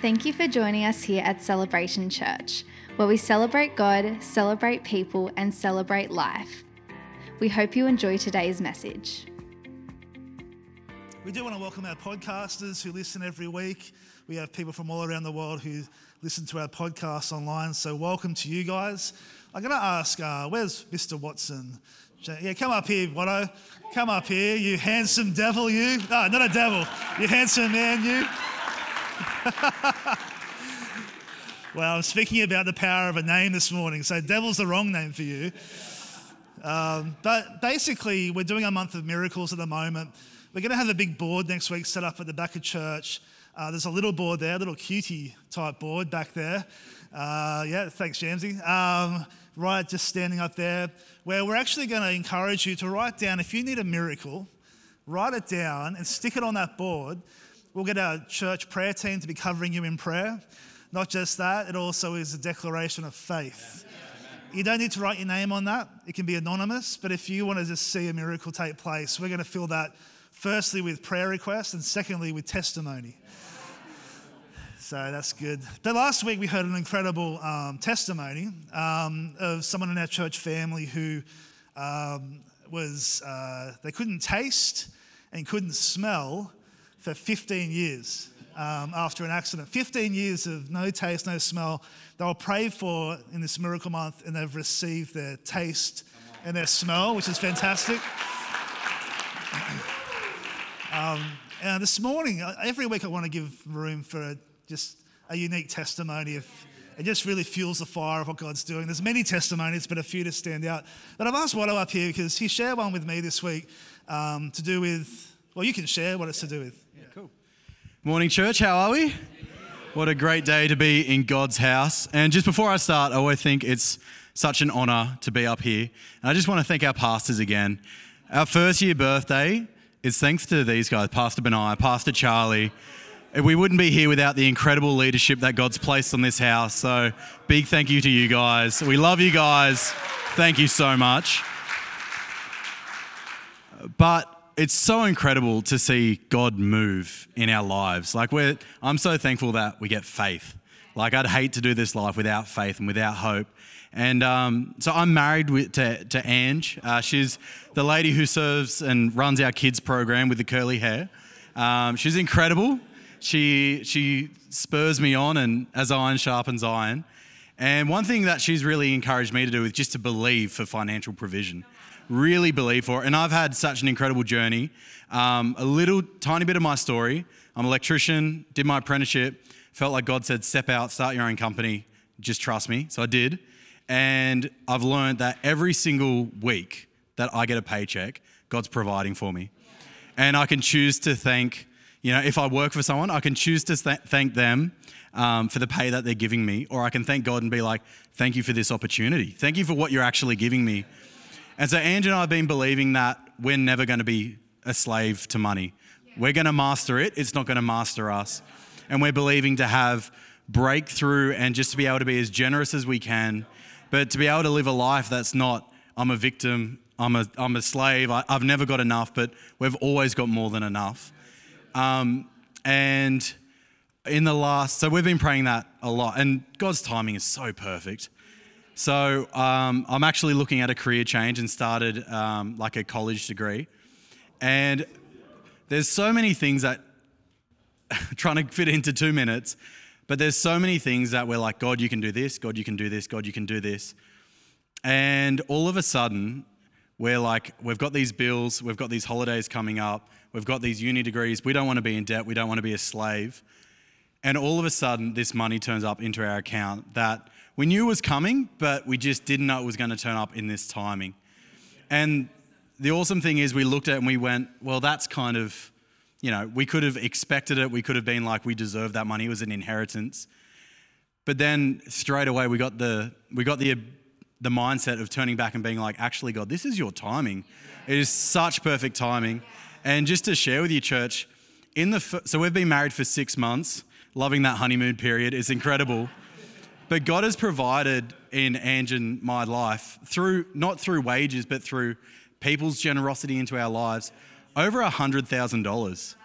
Thank you for joining us here at Celebration Church, where we celebrate God, celebrate people, and celebrate life. We hope you enjoy today's message. We do want to welcome our podcasters who listen every week. We have people from all around the world who listen to our podcast online, so welcome to you guys. I'm going to ask, uh, where's Mr. Watson? Yeah, come up here, Watto. Come up here, you handsome devil, you. No, not a devil. You handsome man, you. well, I'm speaking about the power of a name this morning, so devil's the wrong name for you. Um, but basically, we're doing a month of miracles at the moment. We're going to have a big board next week set up at the back of church. Uh, there's a little board there, a little cutie type board back there. Uh, yeah, thanks, Jamesy. Um, right, just standing up there, where we're actually going to encourage you to write down if you need a miracle, write it down and stick it on that board We'll get our church prayer team to be covering you in prayer. Not just that, it also is a declaration of faith. You don't need to write your name on that, it can be anonymous. But if you want to just see a miracle take place, we're going to fill that firstly with prayer requests and secondly with testimony. So that's good. But last week we heard an incredible um, testimony um, of someone in our church family who um, was, uh, they couldn't taste and couldn't smell for 15 years um, after an accident. 15 years of no taste, no smell. They were prayed for in this miracle month and they've received their taste and their smell, which is fantastic. um, and this morning, uh, every week I want to give room for just a unique testimony of it just really fuels the fire of what God's doing. There's many testimonies, but a few to stand out. But I've asked Watto up here because he shared one with me this week um, to do with, well, you can share what it's to do with. Morning, church. How are we? What a great day to be in God's house. And just before I start, I always think it's such an honor to be up here. And I just want to thank our pastors again. Our first year birthday is thanks to these guys, Pastor Benaiah, Pastor Charlie. We wouldn't be here without the incredible leadership that God's placed on this house. So, big thank you to you guys. We love you guys. Thank you so much. But it's so incredible to see God move in our lives. Like we're, I'm so thankful that we get faith. Like I'd hate to do this life without faith and without hope. And um, so I'm married with, to, to Ange. Uh, she's the lady who serves and runs our kids program with the curly hair. Um, she's incredible. She, she spurs me on and as iron sharpens iron. And one thing that she's really encouraged me to do is just to believe for financial provision really believe for. And I've had such an incredible journey. Um, a little tiny bit of my story. I'm an electrician, did my apprenticeship, felt like God said, step out, start your own company, just trust me. So I did. And I've learned that every single week that I get a paycheck, God's providing for me. And I can choose to thank, you know, if I work for someone, I can choose to th- thank them um, for the pay that they're giving me, or I can thank God and be like, thank you for this opportunity. Thank you for what you're actually giving me. And so Andrew and I have been believing that we're never going to be a slave to money. We're going to master it, it's not going to master us. And we're believing to have breakthrough and just to be able to be as generous as we can, but to be able to live a life that's not, I'm a victim, I'm a, I'm a slave, I, have never got enough, but we've always got more than enough. Um, and in the last, so we've been praying that a lot, and God's timing is so perfect. So um, I'm actually looking at a career change and started um, like a college degree. And there's so many things that, trying to fit into two minutes, but there's so many things that we're like, God, you can do this, God, you can do this, God, you can do this. And all of a sudden, we're like, we've got these bills, we've got these holidays coming up, we've got these uni degrees, we don't want to be in debt, we don't want to be a slave. And all of a sudden, this money turns up into our account that we knew was coming, but we just didn't know it was going to turn up in this timing. And the awesome thing is, we looked at it and we went, well, that's kind of, you know, we could have expected it. We could have been like, we deserve that money. It was an inheritance. But then straight away, we got the, we got the, the mindset of turning back and being like, actually, God, this is your timing. It is such perfect timing. And just to share with you, church, in the, so we've been married for six months, loving that honeymoon period. It's incredible. But God has provided in Ange and my life through not through wages, but through people's generosity into our lives, over a hundred thousand dollars.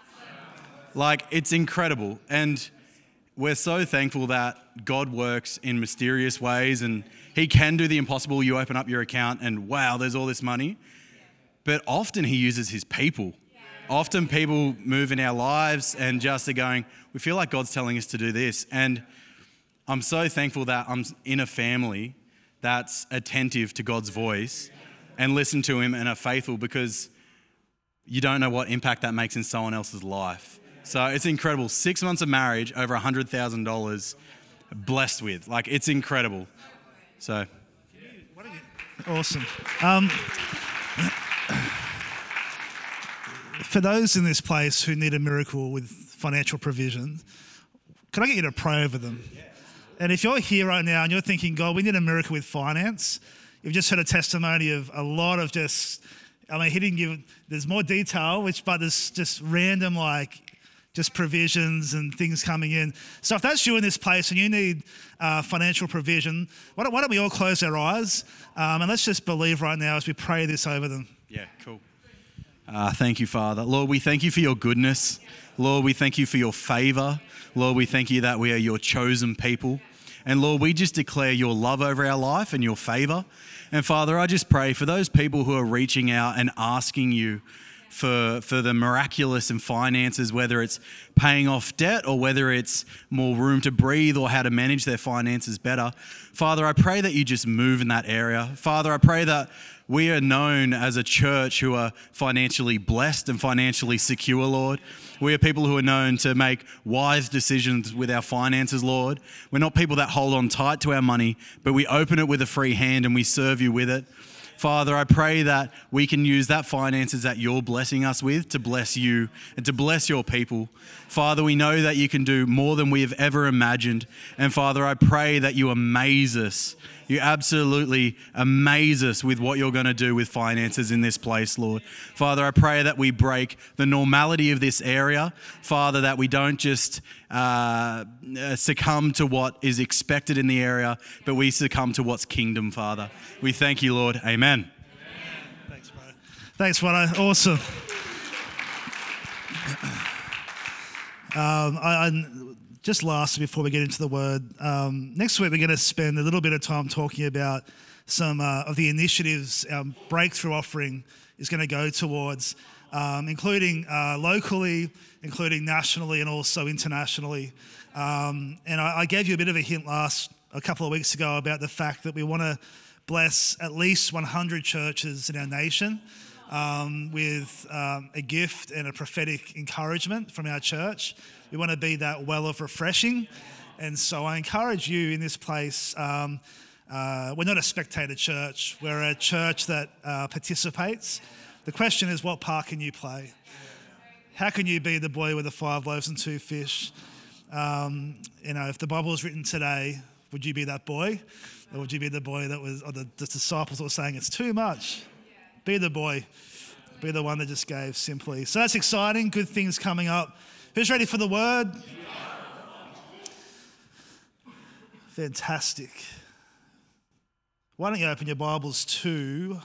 Like it's incredible. And we're so thankful that God works in mysterious ways and He can do the impossible. You open up your account and wow, there's all this money. But often He uses His people. Often people move in our lives and just are going, we feel like God's telling us to do this. And I'm so thankful that I'm in a family that's attentive to God's voice and listen to Him and are faithful because you don't know what impact that makes in someone else's life. So it's incredible. Six months of marriage, over $100,000 blessed with. Like, it's incredible. So. Awesome. Um, for those in this place who need a miracle with financial provision, can I get you to pray over them? And if you're here right now and you're thinking, God, we need a miracle with finance, you've just heard a testimony of a lot of just, I mean, he didn't give, there's more detail, which, but there's just random, like, just provisions and things coming in. So if that's you in this place and you need uh, financial provision, why don't, why don't, we all close our eyes um, and let's just believe right now as we pray this over them. Yeah, cool. Uh, thank you, Father. Lord, we thank you for your goodness. Lord, we thank you for your favor. Lord, we thank you that we are your chosen people. And Lord, we just declare your love over our life and your favor. And Father, I just pray for those people who are reaching out and asking you for, for the miraculous in finances, whether it's paying off debt or whether it's more room to breathe or how to manage their finances better. Father, I pray that you just move in that area. Father, I pray that we are known as a church who are financially blessed and financially secure, Lord. We are people who are known to make wise decisions with our finances, Lord. We're not people that hold on tight to our money, but we open it with a free hand and we serve you with it. Father, I pray that we can use that finances that you're blessing us with to bless you and to bless your people. Father, we know that you can do more than we have ever imagined. And Father, I pray that you amaze us. You absolutely amaze us with what you're going to do with finances in this place, Lord. Father, I pray that we break the normality of this area. Father, that we don't just uh, succumb to what is expected in the area, but we succumb to what's kingdom, Father. We thank you, Lord. Amen. Thanks, bro. Thanks, brother. Awesome. Um, I, I, just last before we get into the word, um, next week we're going to spend a little bit of time talking about some uh, of the initiatives our breakthrough offering is going to go towards, um, including uh, locally, including nationally, and also internationally. Um, and I, I, gave you a bit of a hint last a couple of weeks ago about the fact that we want to bless at least 100 churches in our nation um, with um, a gift and a prophetic encouragement from our church. We want to be that well of refreshing. And so I encourage you in this place. Um, uh, we're not a spectator church, we're a church that uh, participates. The question is, what part can you play? How can you be the boy with the five loaves and two fish? Um, you know, if the Bible was written today, would you be that boy? Or would you be the boy that was, or the, the disciples were saying, it's too much? Be the boy. Be the one that just gave simply. So that's exciting. Good things coming up. Who's ready for the word? Fantastic. Why don't you open your Bibles to.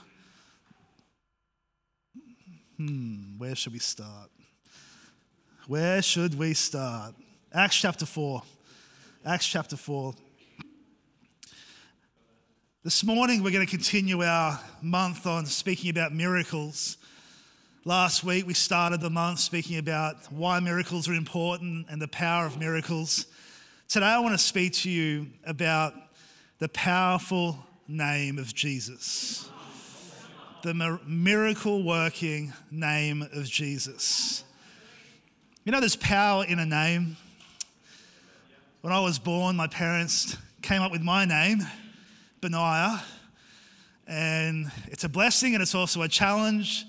Hmm, where should we start? Where should we start? Acts chapter 4. Acts chapter 4. This morning, we're going to continue our month on speaking about miracles. Last week, we started the month speaking about why miracles are important and the power of miracles. Today, I want to speak to you about the powerful name of Jesus, the miracle working name of Jesus. You know, there's power in a name. When I was born, my parents came up with my name. Benaiah. And it's a blessing and it's also a challenge.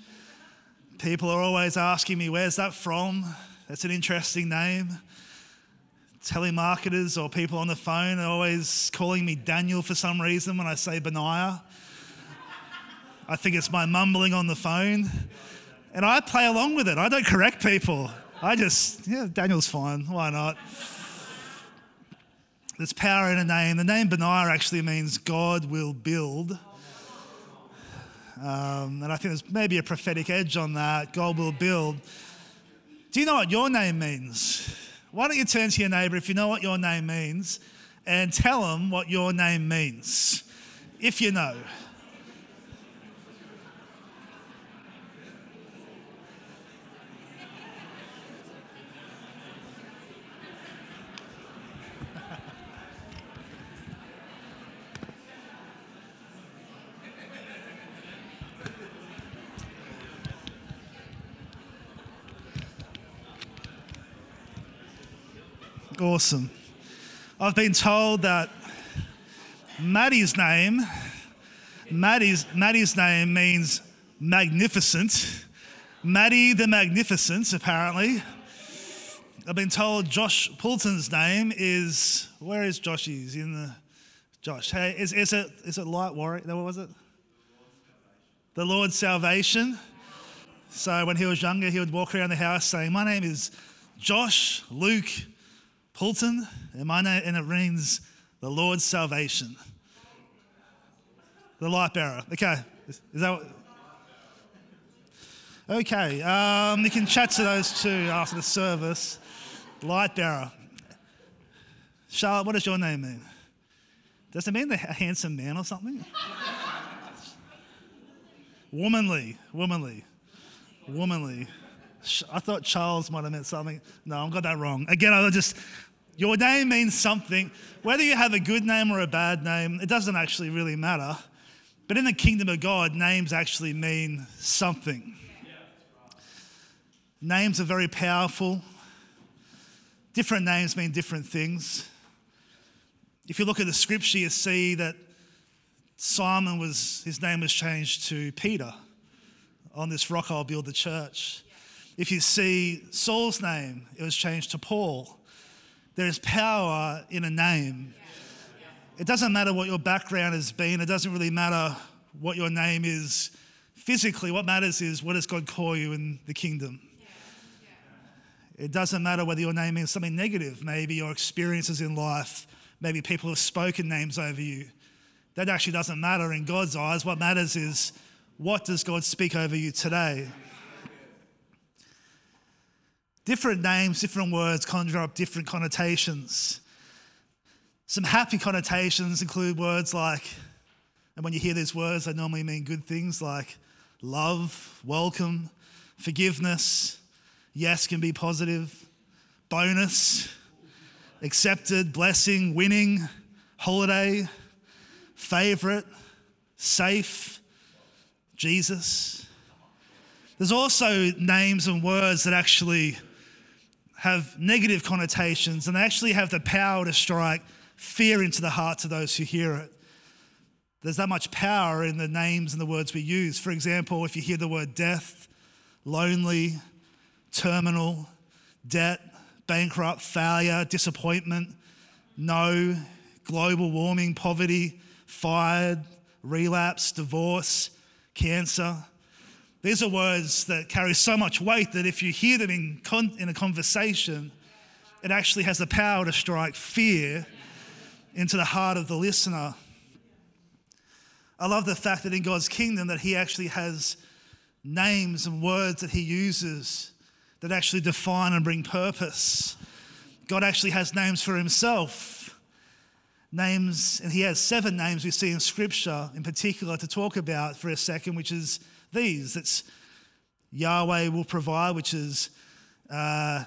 People are always asking me, where's that from? That's an interesting name. Telemarketers or people on the phone are always calling me Daniel for some reason when I say Benaiah. I think it's my mumbling on the phone. And I play along with it. I don't correct people. I just, yeah, Daniel's fine. Why not? There's power in a name. The name Benaiah actually means God will build. Um, and I think there's maybe a prophetic edge on that. God will build. Do you know what your name means? Why don't you turn to your neighbour if you know what your name means and tell them what your name means, if you know. Awesome. I've been told that Maddie's name, Maddie's, Maddie's name means magnificent. Maddie the Magnificent, apparently. I've been told Josh Poulton's name is, where is Josh? He's in the, Josh, hey, is, is, it, is it Light Warrior? What was it? The Lord's Salvation. So when he was younger, he would walk around the house saying, My name is Josh Luke My name, and it means the Lord's salvation. The light bearer. Okay, is, is that what? Okay, um, you can chat to those two after the service. Light bearer. Charlotte, what does your name mean? Does it mean the handsome man or something? womanly, womanly, womanly. I thought Charles might have meant something. No, I got that wrong. Again, I just, your name means something. Whether you have a good name or a bad name, it doesn't actually really matter. But in the kingdom of God, names actually mean something. Names are very powerful. Different names mean different things. If you look at the scripture, you see that Simon was, his name was changed to Peter. On this rock I'll build the church. If you see Saul's name, it was changed to Paul. There is power in a name. It doesn't matter what your background has been, it doesn't really matter what your name is physically. What matters is what does God call you in the kingdom? It doesn't matter whether your name means something negative, maybe your experiences in life, maybe people have spoken names over you. That actually doesn't matter in God's eyes. What matters is what does God speak over you today? Different names, different words conjure up different connotations. Some happy connotations include words like, and when you hear these words, they normally mean good things like love, welcome, forgiveness. Yes can be positive, bonus, accepted, blessing, winning, holiday, favorite, safe, Jesus. There's also names and words that actually have negative connotations and they actually have the power to strike fear into the hearts of those who hear it. There's that much power in the names and the words we use. For example, if you hear the word death, lonely, terminal, debt, bankrupt, failure, disappointment, no, global warming, poverty, fired, relapse, divorce, cancer, these are words that carry so much weight that if you hear them in, con- in a conversation, it actually has the power to strike fear into the heart of the listener. I love the fact that in God's kingdom that he actually has names and words that he uses that actually define and bring purpose. God actually has names for himself. Names, and he has seven names we see in scripture in particular to talk about for a second, which is these. It's Yahweh will provide, which is uh,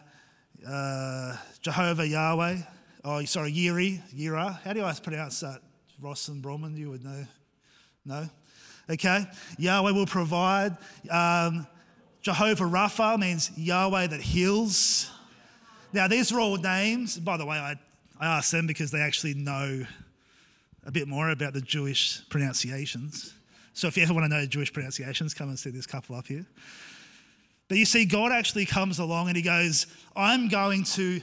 uh, Jehovah Yahweh. Oh, sorry, Yiri, Yira. How do I pronounce that? Ross and Bromman, you would know. No? Okay. Yahweh will provide. Um, Jehovah Rapha means Yahweh that heals. Now, these are all names. By the way, I, I asked them because they actually know a bit more about the Jewish pronunciations. So if you ever want to know Jewish pronunciations, come and see this couple up here. But you see, God actually comes along and He goes, I'm going to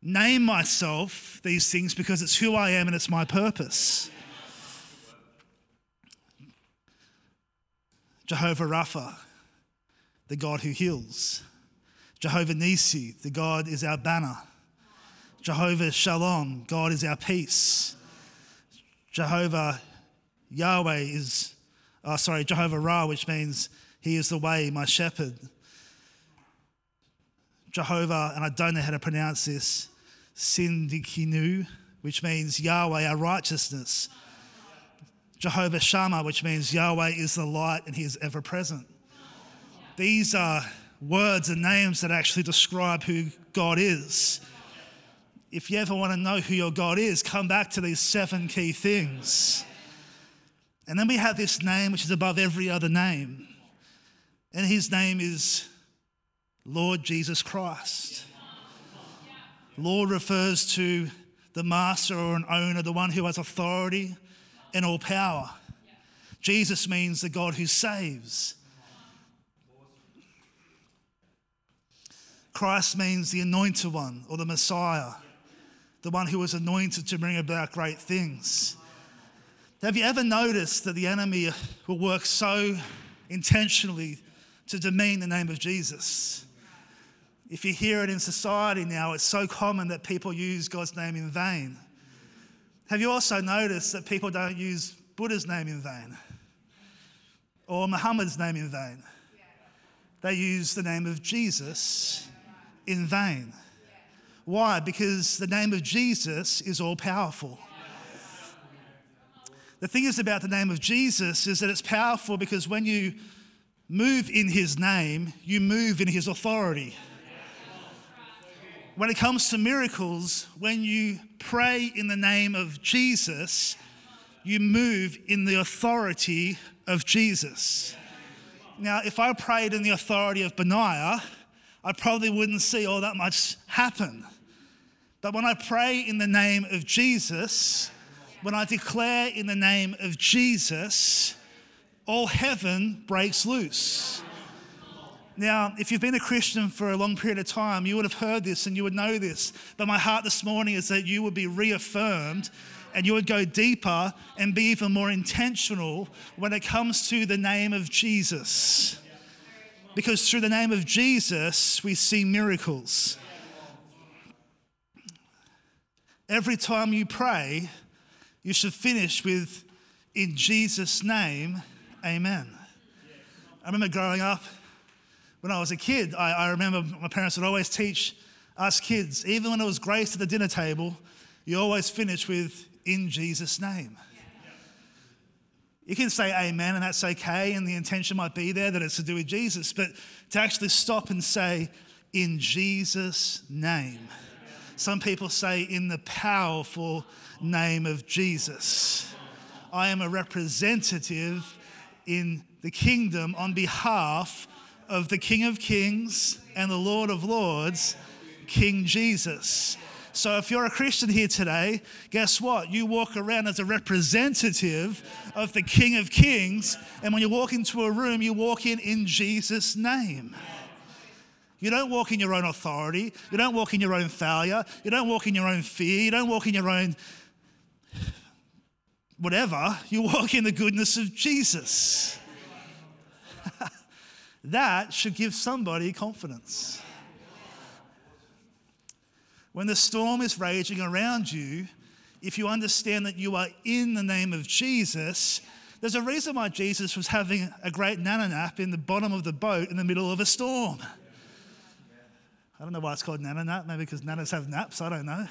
name myself these things because it's who I am and it's my purpose. Jehovah Rapha, the God who heals. Jehovah Nisi, the God is our banner. Jehovah Shalom, God is our peace. Jehovah Yahweh is oh, sorry, Jehovah Ra, which means He is the way, my shepherd. Jehovah, and I don't know how to pronounce this, Sindikinu, which means Yahweh, our righteousness. Jehovah Shammah, which means Yahweh is the light and he is ever present. These are words and names that actually describe who God is. If you ever want to know who your God is, come back to these seven key things. And then we have this name which is above every other name. And his name is Lord Jesus Christ. Lord refers to the master or an owner, the one who has authority and all power. Jesus means the God who saves. Christ means the anointed one or the Messiah, the one who was anointed to bring about great things. Have you ever noticed that the enemy will work so intentionally to demean the name of Jesus? If you hear it in society now, it's so common that people use God's name in vain. Have you also noticed that people don't use Buddha's name in vain or Muhammad's name in vain? They use the name of Jesus in vain. Why? Because the name of Jesus is all powerful. The thing is about the name of Jesus is that it's powerful because when you move in his name, you move in his authority. When it comes to miracles, when you pray in the name of Jesus, you move in the authority of Jesus. Now, if I prayed in the authority of Benaiah, I probably wouldn't see all that much happen. But when I pray in the name of Jesus, when I declare in the name of Jesus, all heaven breaks loose. Now, if you've been a Christian for a long period of time, you would have heard this and you would know this. But my heart this morning is that you would be reaffirmed and you would go deeper and be even more intentional when it comes to the name of Jesus. Because through the name of Jesus, we see miracles. Every time you pray, you should finish with, in Jesus' name, amen. I remember growing up, when I was a kid, I, I, remember my parents would always teach us kids, even when it was grace at the dinner table, you always finish with, in Jesus' name. You can say amen, and that's okay, and the intention might be there that it's to do with Jesus, but to actually stop and say, in Jesus' name. Some people say, in the powerful name of Jesus. I am a representative in the kingdom on behalf of the King of Kings and the Lord of Lords, King Jesus. So if you're a Christian here today, guess what? You walk around as a representative of the King of Kings. And when you walk into a room, you walk in in Jesus' name. You don't walk in your own authority. You don't walk in your own failure. You don't walk in your own fear. You don't walk in your own whatever. You walk in the goodness of Jesus. that should give somebody confidence. When the storm is raging around you, if you understand that you are in the name of Jesus, there's a reason why Jesus was having a great nana nap in the bottom of the boat in the middle of a storm. I don't know why it's called nana nap, maybe because nanas have naps, I don't know.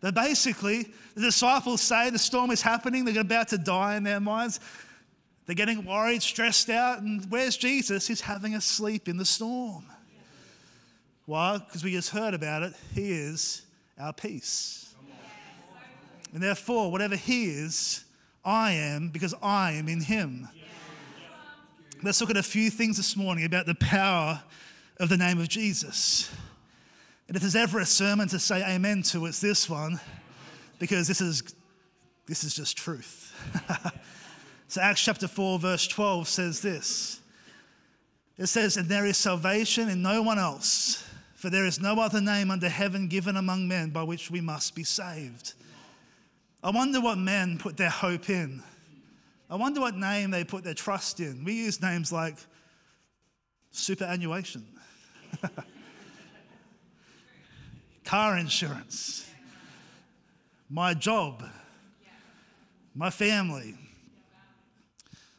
But basically, the disciples say the storm is happening, they're about to die in their minds. They're getting worried, stressed out, and where's Jesus? He's having a sleep in the storm. Why? Because we just heard about it. He is our peace. And therefore, whatever He is, I am because I am in Him. Let's look at a few things this morning about the power of the name of Jesus. And if there's ever a sermon to say amen to, it's this one, because this is, this is just truth. so, Acts chapter 4, verse 12 says this It says, And there is salvation in no one else for there is no other name under heaven given among men by which we must be saved. I wonder what men put their hope in. I wonder what name they put their trust in. We use names like superannuation, car insurance, my job, my family.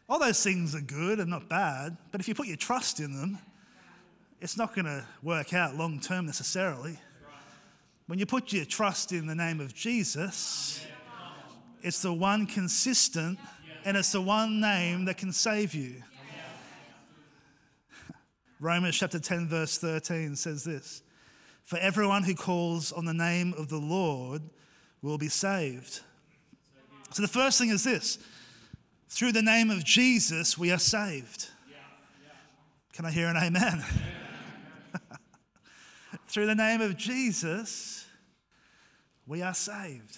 All those things are good and not bad, but if you put your trust in them, it's not going to work out long term necessarily. When you put your trust in the name of Jesus, it's the one consistent and it's the one name that can save you. Romans chapter 10, verse 13 says this For everyone who calls on the name of the Lord will be saved. So the first thing is this through the name of Jesus, we are saved. Can I hear an amen? through the name of Jesus, we are saved.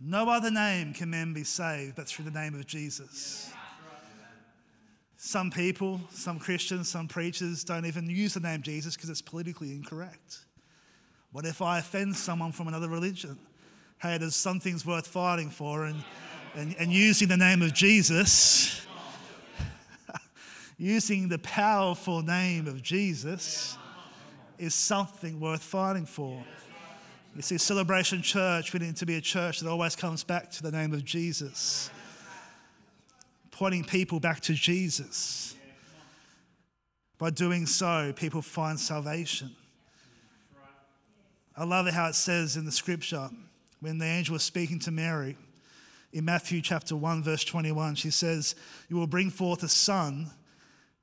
No other name can men be saved but through the name of Jesus. Some people, some Christians, some preachers don't even use the name Jesus because it's politically incorrect. What if I offend someone from another religion? Hey, there's some things worth fighting for, and, and, and using the name of Jesus, using the powerful name of Jesus, is something worth fighting for. You see, Celebration Church, we need to be a church that always comes back to the name of Jesus, pointing people back to Jesus. By doing so, people find salvation. I love how it says in the scripture when the angel was speaking to Mary in Matthew chapter 1, verse 21. She says, You will bring forth a son,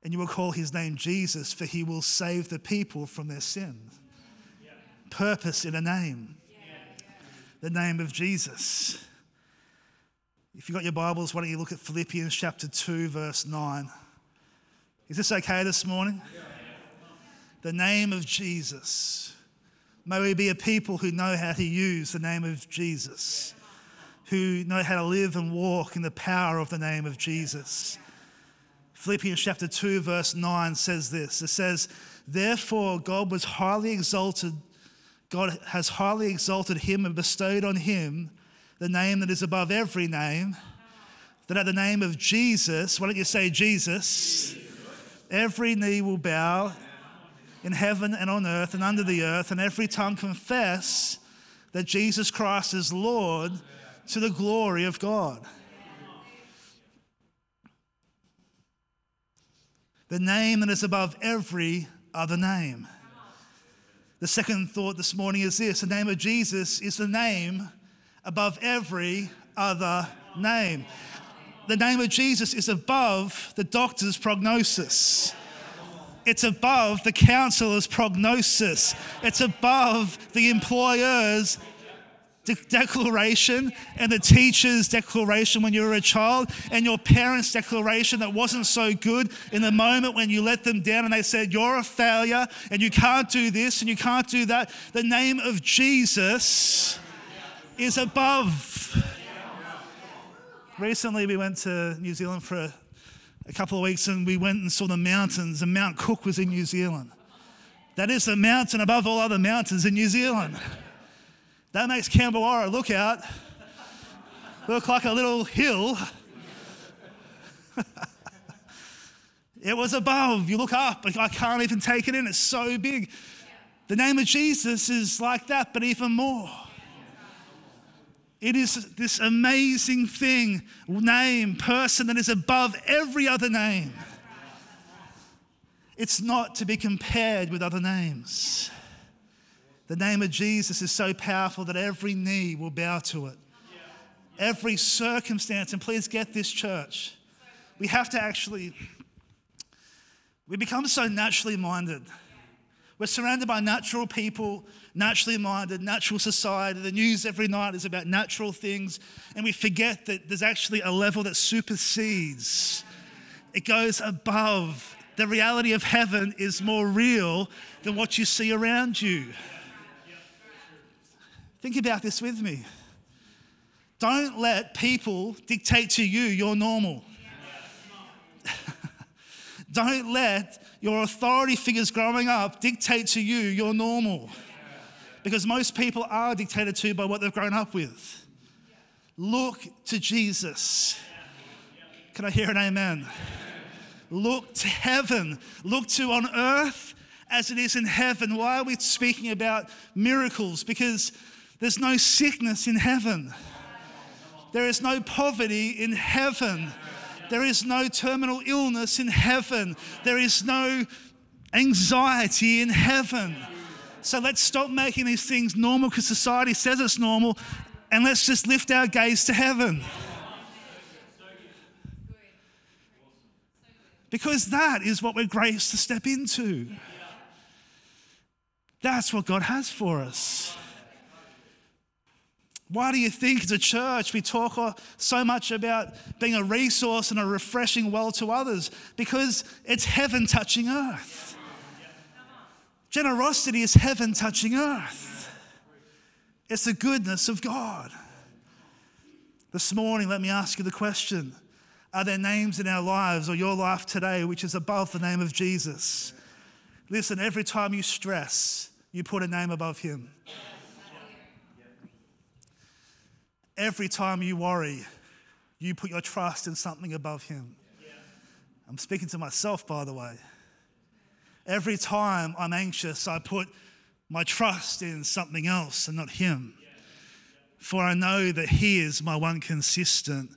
and you will call his name Jesus, for he will save the people from their sin. Purpose in a name, the name of Jesus. If you've got your Bibles, why don't you look at Philippians chapter 2, verse 9. Is this okay this morning? The name of Jesus. May we be a people who know how to use the name of Jesus, who know how to live and walk in the power of the name of Jesus. Philippians chapter 2, verse 9 says this it says, Therefore, God was highly exalted, God has highly exalted him and bestowed on him the name that is above every name, that at the name of Jesus, why don't you say Jesus? Every knee will bow in heaven and on earth and under the earth, and every tongue confess that Jesus Christ is Lord to the glory of God. The name that is above every other name. The second thought this morning is this the name of Jesus is the name above every other name. The name of Jesus is above the doctor's prognosis. It's above the counselor's prognosis. It's above the employer's de- declaration and the teacher's declaration when you were a child and your parents' declaration that wasn't so good in the moment when you let them down and they said, You're a failure and you can't do this and you can't do that. The name of Jesus is above. Recently, we went to New Zealand for a, a couple of weeks and we went and saw the mountains, and Mount Cook was in New Zealand. That is the mountain above all other mountains in New Zealand. That makes Cambewarra look out, look like a little hill. it was above. You look up, I can't even take it in. It's so big. The name of Jesus is like that, but even more. It is this amazing thing, name, person that is above every other name. It's not to be compared with other names. The name of Jesus is so powerful that every knee will bow to it. Every circumstance, and please get this, church. We have to actually, we become so naturally minded. We're surrounded by natural people, naturally minded, natural society. The news every night is about natural things, and we forget that there's actually a level that supersedes. It goes above. The reality of heaven is more real than what you see around you. Think about this with me. Don't let people dictate to you your normal. Don't let your authority figures growing up dictate to you your normal. Because most people are dictated to by what they've grown up with. Look to Jesus. Can I hear an amen? Look to heaven. Look to on earth as it is in heaven. Why are we speaking about miracles? Because there's no sickness in heaven. There is no poverty in heaven. There is no terminal illness in heaven. There is no anxiety in heaven. So let's stop making these things normal because society says it's normal and let's just lift our gaze to heaven. Because that is what we're graced to step into. That's what God has for us. Why do you think as a church we talk so much about being a resource and a refreshing well to others? Because it's heaven touching earth. Generosity is heaven touching earth. It's the goodness of God. This morning, let me ask you the question Are there names in our lives or your life today which is above the name of Jesus? Listen, every time you stress, you put a name above him. Every time you worry, you put your trust in something above Him. I'm speaking to myself, by the way. Every time I'm anxious, I put my trust in something else and not Him. For I know that He is my one consistent,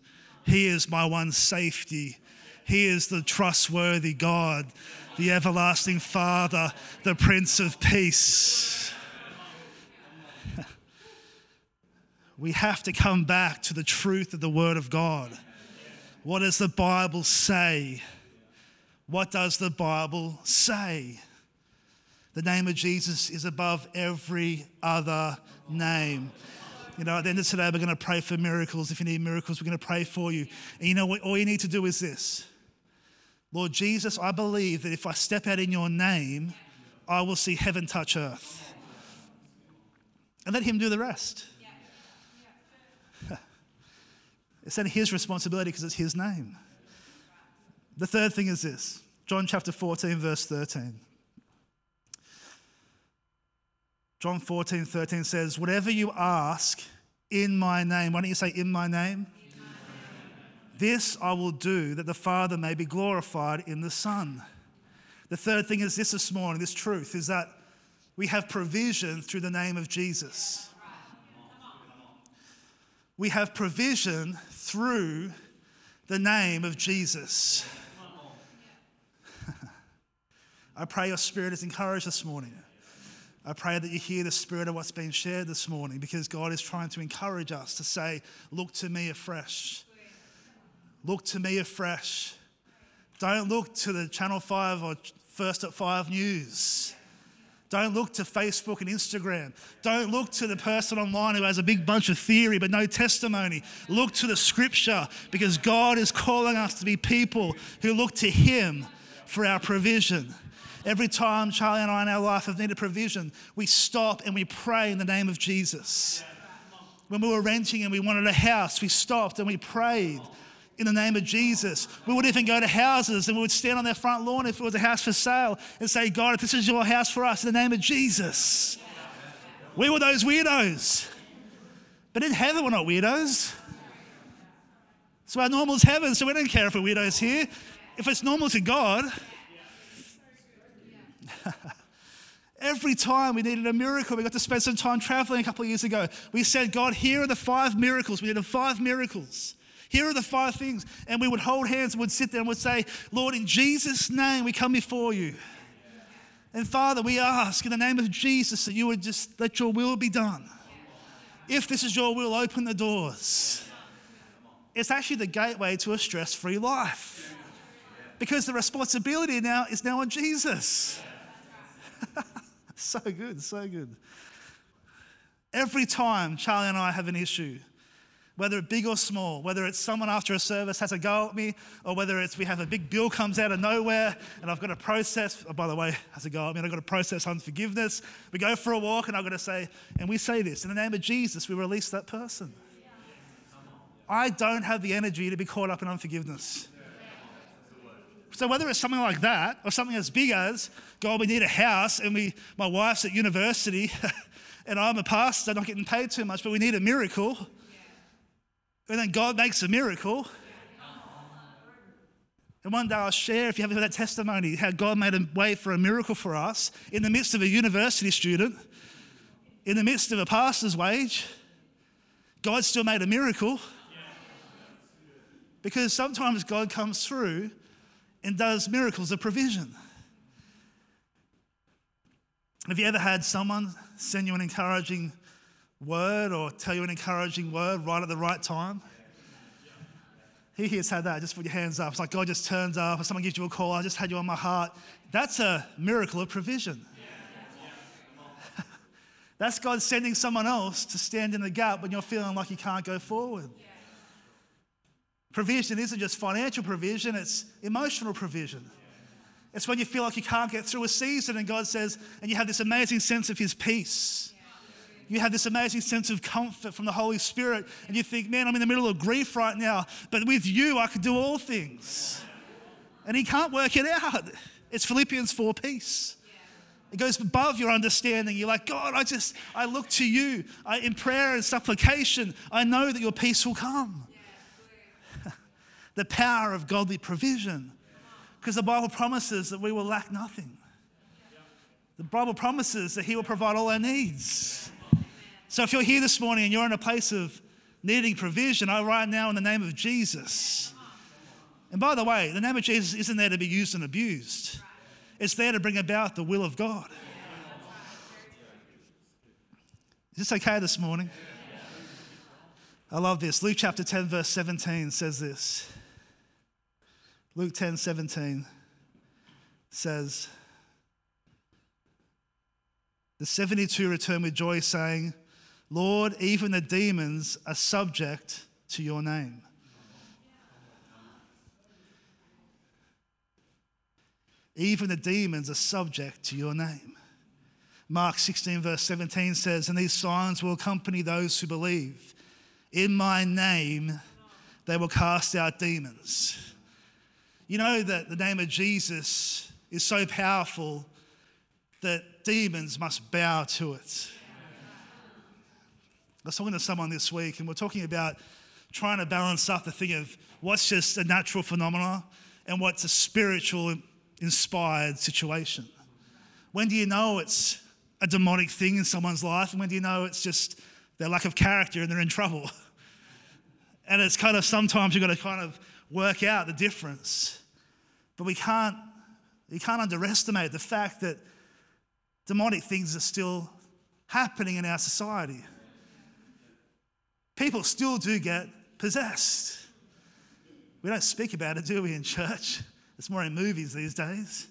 He is my one safety, He is the trustworthy God, the everlasting Father, the Prince of Peace. We have to come back to the truth of the Word of God. What does the Bible say? What does the Bible say? The name of Jesus is above every other name. You know, at the end of today, we're going to pray for miracles. If you need miracles, we're going to pray for you. And you know what? All you need to do is this Lord Jesus, I believe that if I step out in your name, I will see heaven touch earth. And let Him do the rest. It's then his responsibility because it's his name. The third thing is this John chapter 14, verse 13. John 14, 13 says, Whatever you ask in my name, why don't you say, In my name? This I will do that the Father may be glorified in the Son. The third thing is this this morning, this truth is that we have provision through the name of Jesus. We have provision through the name of Jesus. I pray your spirit is encouraged this morning. I pray that you hear the spirit of what's being shared this morning because God is trying to encourage us to say, Look to me afresh. Look to me afresh. Don't look to the Channel 5 or First at 5 news. Don't look to Facebook and Instagram. Don't look to the person online who has a big bunch of theory but no testimony. Look to the scripture because God is calling us to be people who look to Him for our provision. Every time Charlie and I in our life have needed provision, we stop and we pray in the name of Jesus. When we were renting and we wanted a house, we stopped and we prayed in the name of Jesus. We would even go to houses and we would stand on their front lawn if it was a house for sale and say, God, if this is your house for us, in the name of Jesus. We were those weirdos. But in heaven, we're not weirdos. So our normal is heaven, so we don't care if we're weirdos here. If it's normal to God, Every time we needed a miracle, we got to spend some time traveling a couple of years ago. We said, God, here are the five miracles. We needed five miracles. Here are the five things. And we would hold hands and would sit there and would say, Lord, in Jesus' name, we come before you. And Father, we ask in the name of Jesus that you would just let your will be done. If this is your will, open the doors. It's actually the gateway to a stress free life because the responsibility now is now on Jesus. so good, so good. Every time Charlie and I have an issue, whether it's big or small, whether it's someone after a service has a go at me, or whether it's we have a big bill comes out of nowhere and I've got to process, oh, by the way, has a go at me, and I've got to process unforgiveness. We go for a walk and I've got to say, and we say this, in the name of Jesus, we release that person. I don't have the energy to be caught up in unforgiveness. So whether it's something like that or something as big as, God, we need a house and we, my wife's at university and I'm a pastor, not getting paid too much, but we need a miracle and then God makes a miracle. And one day I'll share, if you haven't heard that testimony, how God made a way for a miracle for us in the midst of a university student, in the midst of a pastor's wage. God still made a miracle. Because sometimes God comes through and does miracles of provision. Have you ever had someone send you an encouraging word or tell you an encouraging word right at the right time? He here's had that? Just put your hands up. It's like God just turns up, or someone gives you a call. I just had you on my heart. That's a miracle of provision. That's God sending someone else to stand in the gap when you're feeling like you can't go forward. Provision isn't just financial provision, it's emotional provision. It's when you feel like you can't get through a season, and God says, and you have this amazing sense of His peace. You have this amazing sense of comfort from the Holy Spirit, and you think, man, I'm in the middle of grief right now, but with you, I can do all things. And He can't work it out. It's Philippians 4 peace. It goes above your understanding. You're like, God, I just, I look to you. I, in prayer and supplication, I know that your peace will come. the power of godly provision. Because the Bible promises that we will lack nothing. The Bible promises that He will provide all our needs. So if you're here this morning and you're in a place of needing provision, I right now in the name of Jesus. And by the way, the name of Jesus isn't there to be used and abused. It's there to bring about the will of God. Is this okay this morning? I love this. Luke chapter 10, verse 17 says this. Luke 10, 17 says, The 72 returned with joy, saying, Lord, even the demons are subject to your name. Even the demons are subject to your name. Mark 16, verse 17 says, And these signs will accompany those who believe. In my name, they will cast out demons. You know that the name of Jesus is so powerful that demons must bow to it. I was talking to someone this week, and we're talking about trying to balance up the thing of what's just a natural phenomenon and what's a spiritual inspired situation? When do you know it's a demonic thing in someone's life? And when do you know it's just their lack of character and they're in trouble? And it's kind of sometimes you've got to kind of work out the difference. But we can't, you can't underestimate the fact that demonic things are still happening in our society. People still do get possessed. We don't speak about it, do we, in church? It's more in movies these days.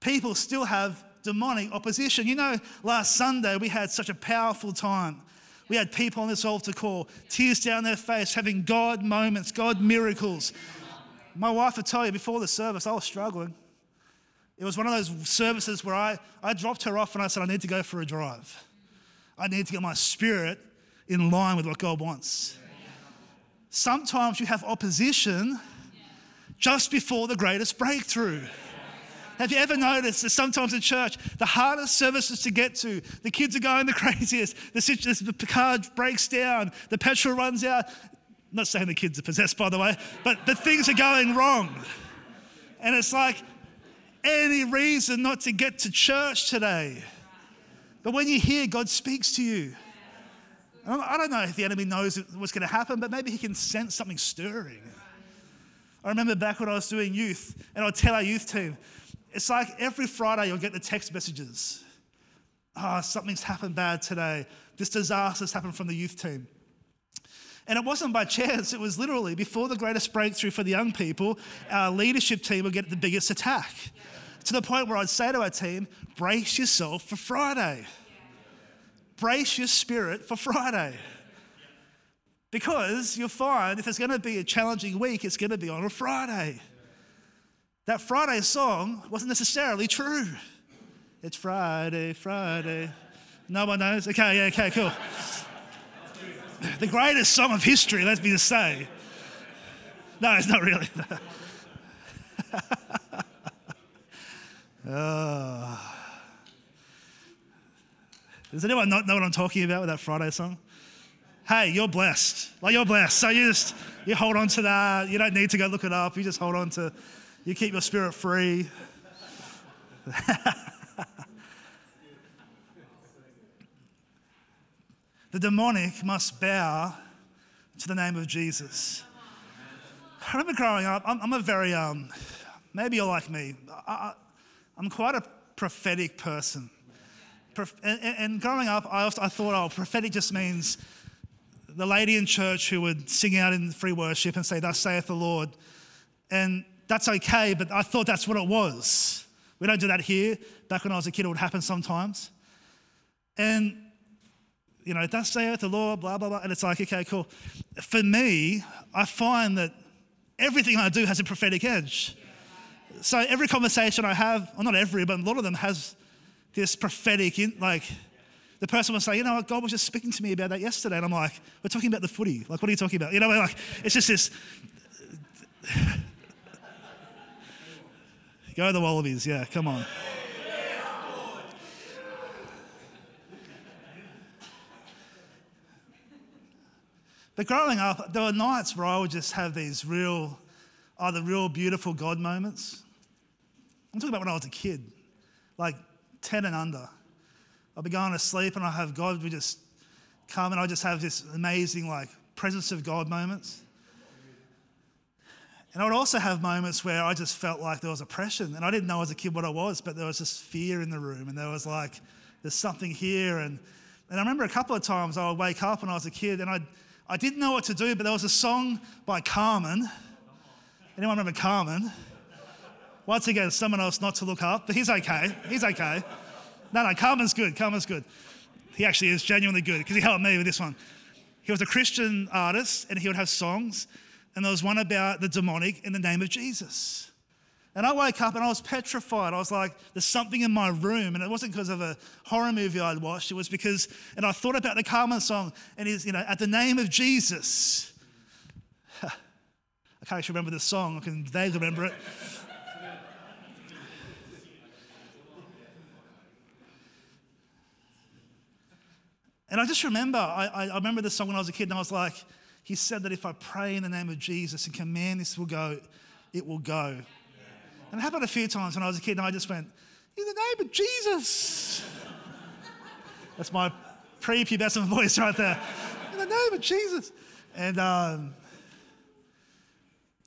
People still have demonic opposition. You know, last Sunday we had such a powerful time. We had people on this altar call, tears down their face, having God moments, God miracles. My wife would tell you before the service, I was struggling. It was one of those services where I, I dropped her off and I said, I need to go for a drive. I need to get my spirit in line with what God wants. Sometimes you have opposition just before the greatest breakthrough. Have you ever noticed that sometimes in church, the hardest services to get to, the kids are going the craziest, the, the car breaks down, the petrol runs out. I'm not saying the kids are possessed, by the way, but, but things are going wrong. And it's like any reason not to get to church today. But when you hear God speaks to you, I don't know if the enemy knows what's going to happen, but maybe he can sense something stirring. I remember back when I was doing youth, and I'd tell our youth team, it's like every Friday you'll get the text messages. Oh, something's happened bad today. This disaster's happened from the youth team. And it wasn't by chance, it was literally before the greatest breakthrough for the young people, our leadership team would get the biggest attack. To the point where I'd say to our team, brace yourself for Friday. Brace your spirit for Friday. Because you'll find if there's going to be a challenging week, it's going to be on a Friday. That Friday song wasn't necessarily true. It's Friday, Friday. No one knows? Okay, yeah, okay, cool. the greatest song of history, let me just say. No, it's not really. oh. Does anyone not know what I'm talking about with that Friday song? hey, you're blessed. Like you're blessed. So you just you hold on to that. You don't need to go look it up. You just hold on to, you keep your spirit free. the demonic must bow to the name of Jesus. I remember growing up, I'm, I'm a very, um, maybe you're like me, I, am quite a prophetic person. And, growing up, I, I thought, oh, prophetic just means the lady in church who would sing out in free worship and say, Thus saith the Lord. And that's okay, but I thought that's what it was. We don't do that here. Back when I was a kid, it would happen sometimes. And, you know, thus saith the Lord, blah, blah, blah. And it's like, okay, cool. For me, I find that everything I do has a prophetic edge. So every conversation I have, well, not every, but a lot of them has this prophetic, like, the person will say, you know what, God was just speaking to me about that yesterday. And I'm like, we're talking about the footy. Like, what are you talking about? You know, like, it's just this. Go the Wallabies, yeah, come on. But growing up, there were nights where I would just have these real, either real beautiful God moments. I'm talking about when I was a kid, like 10 and under. I'd be going to sleep and I have God would just come and I just have this amazing, like, presence of God moments. And I would also have moments where I just felt like there was oppression. And I didn't know as a kid what I was, but there was just fear in the room. And there was like, there's something here. And, and I remember a couple of times I would wake up when I was a kid and I'd, I didn't know what to do, but there was a song by Carmen. Anyone remember Carmen? Once again, someone else not to look up, but he's okay. He's okay. No, no, Carmen's good. Carmen's good. He actually is genuinely good because he helped me with this one. He was a Christian artist and he would have songs and there was one about the demonic in the name of Jesus. And I woke up and I was petrified. I was like, there's something in my room. And it wasn't because of a horror movie I'd watched. It was because, and I thought about the Carmen song, and he's, you know, at the name of Jesus. I can't actually remember the song, I can vaguely remember it. And I just remember, I, I remember the song when I was a kid, and I was like, he said that if I pray in the name of Jesus and command this will go, it will go. And it happened a few times when I was a kid, and I just went, In the name of Jesus. That's my pre-pubescent voice right there. In the name of Jesus. And, um,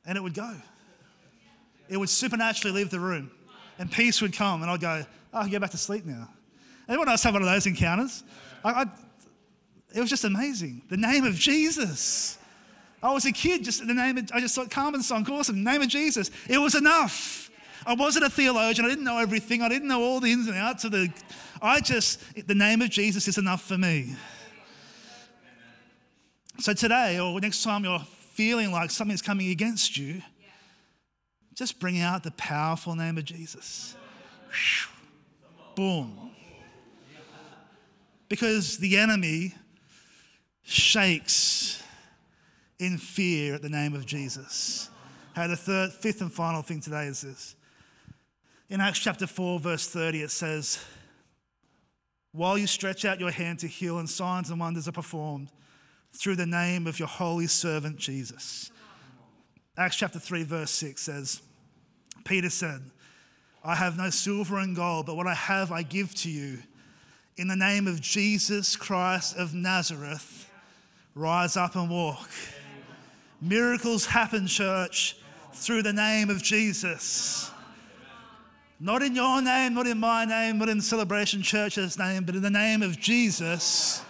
and it would go. It would supernaturally leave the room, and peace would come, and I'd go, oh, I can go back to sleep now. Anyone else have one of those encounters? I, I, it was just amazing. The name of Jesus. I was a kid, just the name of, I just thought Carmen's song, awesome, name of Jesus. It was enough. I wasn't a theologian. I didn't know everything. I didn't know all the ins and outs of the, I just, the name of Jesus is enough for me. So today, or next time you're feeling like something's coming against you, just bring out the powerful name of Jesus. Boom. Because the enemy shakes in fear at the name of Jesus. Hey, the third, fifth and final thing today is this. In Acts chapter 4, verse 30, it says, While you stretch out your hand to heal, and signs and wonders are performed through the name of your holy servant Jesus. Acts chapter 3, verse 6 says, Peter said, I have no silver and gold, but what I have I give to you. In the name of Jesus Christ of Nazareth, rise up and walk. Miracles happen, church, through the name of Jesus. Not in your name, not in my name, not in Celebration Church's name, but in the name of Jesus,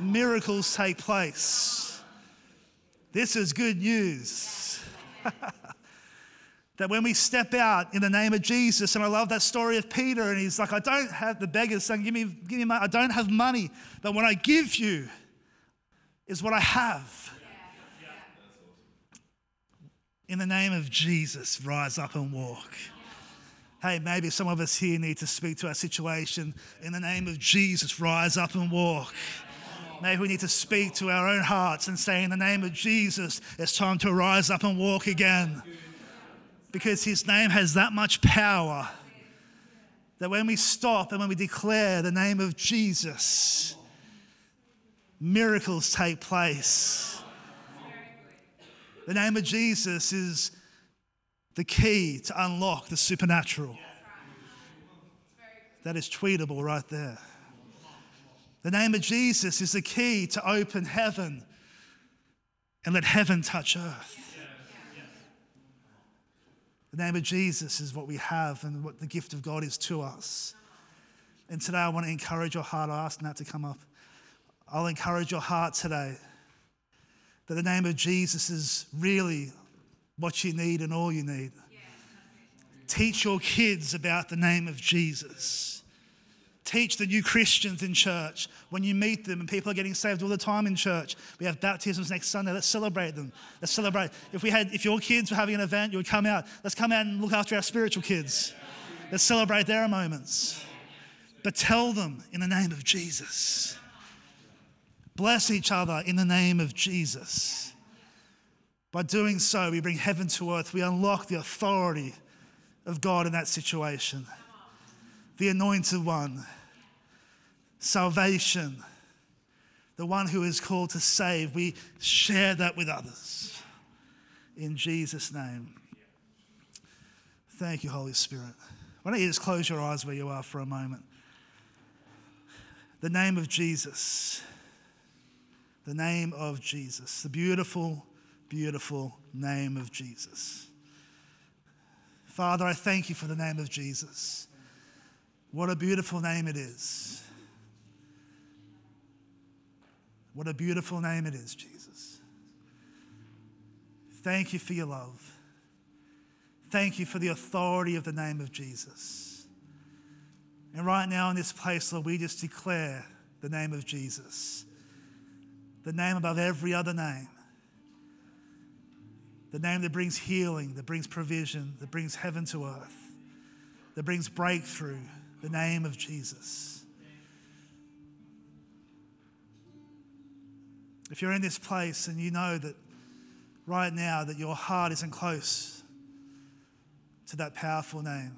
miracles take place. This is good news. that when we step out in the name of Jesus, and I love that story of Peter, and he's like, I don't have the beggars saying, Give me, give me money. I don't have money, but when I give you, is what I have. In the name of Jesus, rise up and walk. Hey, maybe some of us here need to speak to our situation. In the name of Jesus, rise up and walk. Maybe we need to speak to our own hearts and say, In the name of Jesus, it's time to rise up and walk again. Because his name has that much power that when we stop and when we declare the name of Jesus, miracles take place. The name of Jesus is the key to unlock the supernatural. That is tweetable right there. The name of Jesus is the key to open heaven and let heaven touch earth. The name of Jesus is what we have and what the gift of God is to us. And today I want to encourage your heart. I ask Nat to come up. I'll encourage your heart today that the name of Jesus is really what you need and all you need. Teach your kids about the name of Jesus. Teach the new Christians in church when you meet them and people are getting saved all the time in church. We have baptisms next Sunday. Let's celebrate them. Let's celebrate. If we had, if your kids were having an event, you would come out. Let's come out and look after our spiritual kids. Let's celebrate their moments. But tell them in the name of Jesus. Bless each other in the name of Jesus. By doing so, we bring heaven to earth. We unlock the authority of God in that situation. The anointed one, salvation, the one who is called to save. We share that with others. In Jesus' name. Thank you, Holy Spirit. Why don't you just close your eyes where you are for a moment? The name of Jesus. The name of Jesus. The beautiful, beautiful name of Jesus. Father, I thank you for the name of Jesus. What a beautiful name it is. What a beautiful name it is, Jesus. Thank you for your love. Thank you for the authority of the name of Jesus. And right now in this place, Lord, we just declare the name of Jesus, the name above every other name, the name that brings healing, that brings provision, that brings heaven to earth, that brings breakthrough, the name of Jesus. If you're in this place and you know that right now that your heart isn't close to that powerful name,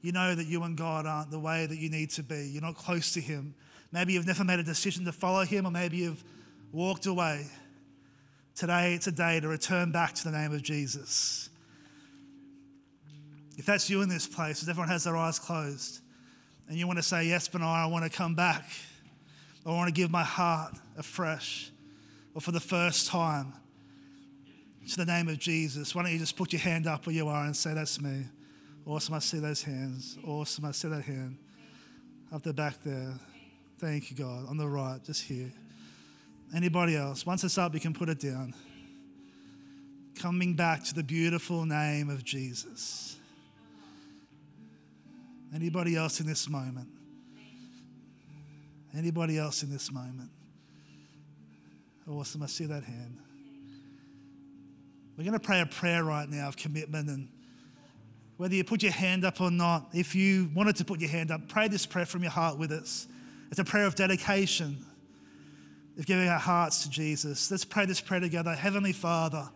you know that you and God aren't the way that you need to be. You're not close to Him. Maybe you've never made a decision to follow Him, or maybe you've walked away. Today, it's a day to return back to the name of Jesus. If that's you in this place, as everyone has their eyes closed, and you want to say, Yes, Benoit, I want to come back, I want to give my heart afresh, or for the first time, to the name of Jesus, why don't you just put your hand up where you are and say, That's me. Awesome, I see those hands. Awesome, I see that hand. Up the back there. Thank you, God. On the right, just here. Anybody else? Once it's up, you can put it down. Coming back to the beautiful name of Jesus. Anybody else in this moment? Anybody else in this moment? Awesome, I see that hand. We're going to pray a prayer right now of commitment and whether you put your hand up or not, if you wanted to put your hand up, pray this prayer from your heart with us. It's a prayer of dedication, of giving our hearts to Jesus. Let's pray this prayer together. Heavenly Father,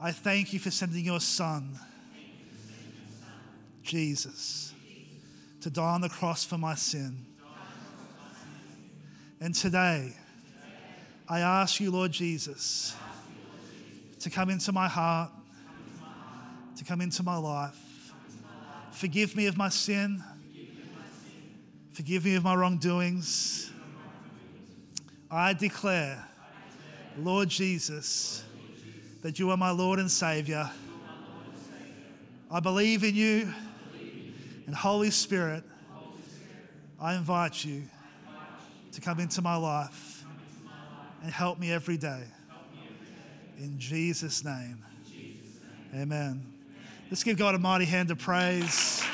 I thank you for sending your Son, Jesus, to die on the cross for my sin. And today, I ask you, Lord Jesus, to come into my heart to come into my life. Forgive me of my sin. Forgive me of my wrongdoings. I declare, Lord Jesus, that you are my Lord and Savior. I believe in you. And Holy Spirit, I invite you to come into my life and help me every day. In Jesus' name. Amen. Let's give God a mighty hand of praise.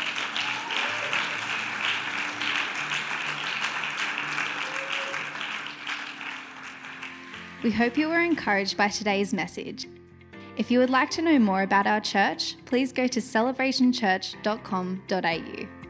We hope you were encouraged by today's message. If you would like to know more about our church, please go to celebrationchurch.com.au.